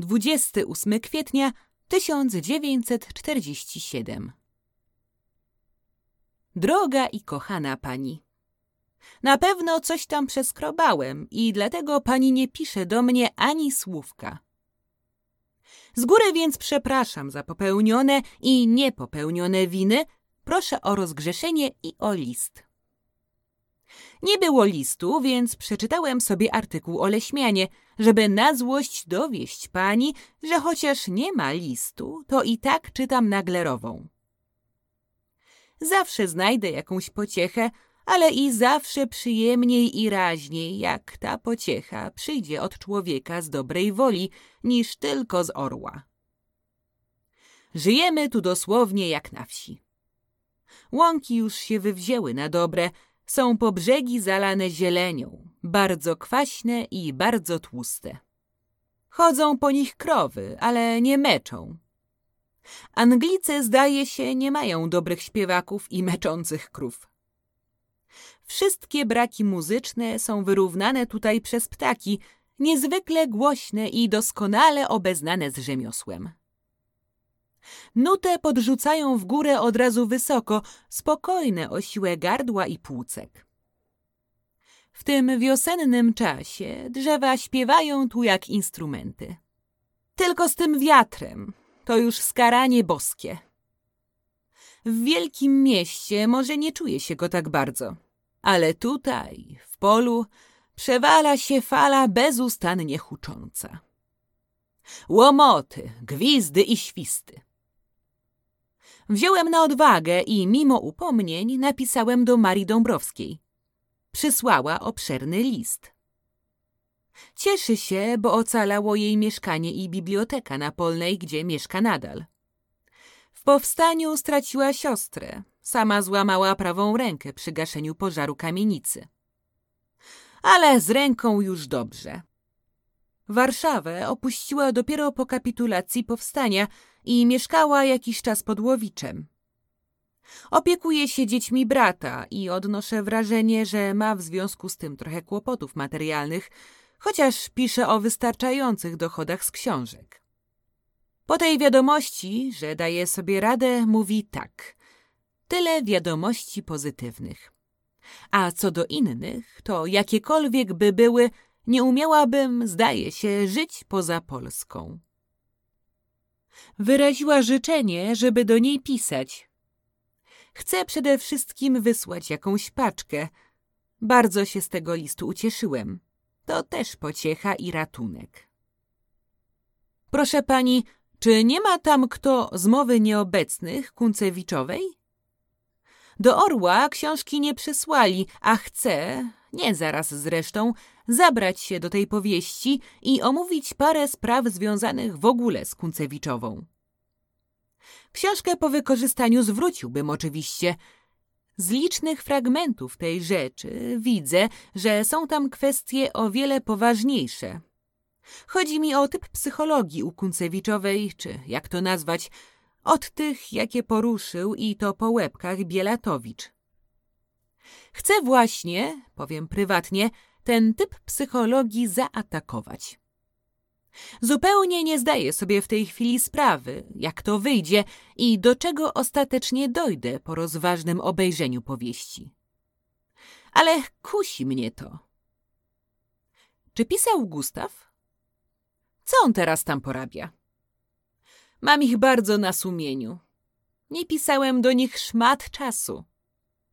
28 kwietnia 1947 Droga i kochana pani, na pewno coś tam przeskrobałem i dlatego pani nie pisze do mnie ani słówka. Z góry więc przepraszam za popełnione i niepopełnione winy, proszę o rozgrzeszenie i o list. Nie było listu, więc przeczytałem sobie artykuł o Leśmianie, żeby na złość dowieść pani, że chociaż nie ma listu, to i tak czytam naglerową. Zawsze znajdę jakąś pociechę, ale i zawsze przyjemniej i raźniej, jak ta pociecha przyjdzie od człowieka z dobrej woli, niż tylko z orła. Żyjemy tu dosłownie jak na wsi. Łąki już się wywzięły na dobre, są po brzegi zalane zielenią, bardzo kwaśne i bardzo tłuste. Chodzą po nich krowy, ale nie meczą. Anglicy, zdaje się, nie mają dobrych śpiewaków i meczących krów. Wszystkie braki muzyczne są wyrównane tutaj przez ptaki, niezwykle głośne i doskonale obeznane z rzemiosłem. Nutę podrzucają w górę od razu wysoko, spokojne o siłę gardła i płucek. W tym wiosennym czasie drzewa śpiewają tu jak instrumenty. Tylko z tym wiatrem to już skaranie boskie. W wielkim mieście może nie czuje się go tak bardzo, ale tutaj, w polu, przewala się fala bezustannie hucząca. Łomoty, gwizdy i świsty. Wziąłem na odwagę i mimo upomnień napisałem do Marii Dąbrowskiej. Przysłała obszerny list. Cieszy się, bo ocalało jej mieszkanie i biblioteka na Polnej, gdzie mieszka nadal. W powstaniu straciła siostrę. Sama złamała prawą rękę przy gaszeniu pożaru kamienicy. Ale z ręką już dobrze. Warszawę opuściła dopiero po kapitulacji powstania i mieszkała jakiś czas pod Łowiczem. Opiekuje się dziećmi brata i odnoszę wrażenie, że ma w związku z tym trochę kłopotów materialnych, chociaż pisze o wystarczających dochodach z książek. Po tej wiadomości, że daje sobie radę, mówi tak. Tyle wiadomości pozytywnych. A co do innych, to jakiekolwiek by były, nie umiałabym, zdaje się, żyć poza Polską. Wyraziła życzenie, żeby do niej pisać. Chcę przede wszystkim wysłać jakąś paczkę. Bardzo się z tego listu ucieszyłem. To też pociecha i ratunek. Proszę pani, czy nie ma tam kto z mowy nieobecnych Kuncewiczowej? Do Orła książki nie przysłali, a chcę, nie zaraz zresztą, zabrać się do tej powieści i omówić parę spraw związanych w ogóle z Kuncewiczową. Książkę po wykorzystaniu zwróciłbym oczywiście. Z licznych fragmentów tej rzeczy widzę, że są tam kwestie o wiele poważniejsze. Chodzi mi o typ psychologii u Kuncewiczowej, czy jak to nazwać, od tych, jakie poruszył i to po łebkach Bielatowicz. Chcę właśnie, powiem prywatnie, ten typ psychologii zaatakować. Zupełnie nie zdaję sobie w tej chwili sprawy, jak to wyjdzie i do czego ostatecznie dojdę po rozważnym obejrzeniu powieści. Ale kusi mnie to. Czy pisał Gustaw? Co on teraz tam porabia? Mam ich bardzo na sumieniu. Nie pisałem do nich szmat czasu.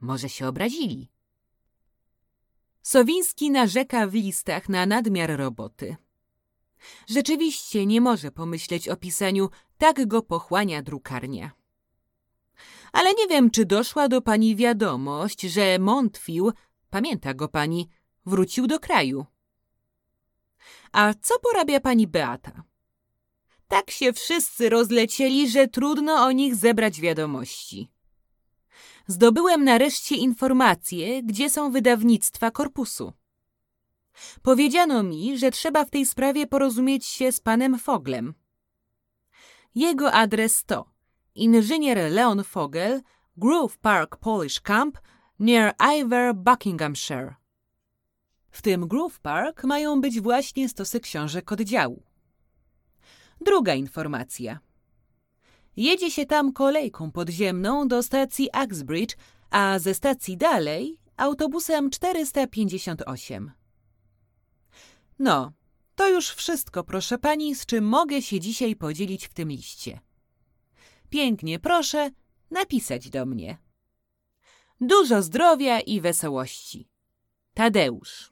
Może się obrazili. Sowiński narzeka w listach na nadmiar roboty. Rzeczywiście nie może pomyśleć o pisaniu, tak go pochłania drukarnia. Ale nie wiem, czy doszła do pani wiadomość, że Montfił, pamięta go pani, wrócił do kraju. A co porabia pani Beata? Tak się wszyscy rozlecieli, że trudno o nich zebrać wiadomości. Zdobyłem nareszcie informacje, gdzie są wydawnictwa korpusu. Powiedziano mi, że trzeba w tej sprawie porozumieć się z panem Foglem. Jego adres to inżynier Leon Fogel, Grove Park Polish Camp, near Iver, Buckinghamshire. W tym Grove Park mają być właśnie stosy książek oddziału. Druga informacja. Jedzie się tam kolejką podziemną do stacji Axbridge, a ze stacji dalej autobusem 458. No, to już wszystko, proszę pani, z czym mogę się dzisiaj podzielić w tym liście. Pięknie proszę napisać do mnie. Dużo zdrowia i wesołości. Tadeusz.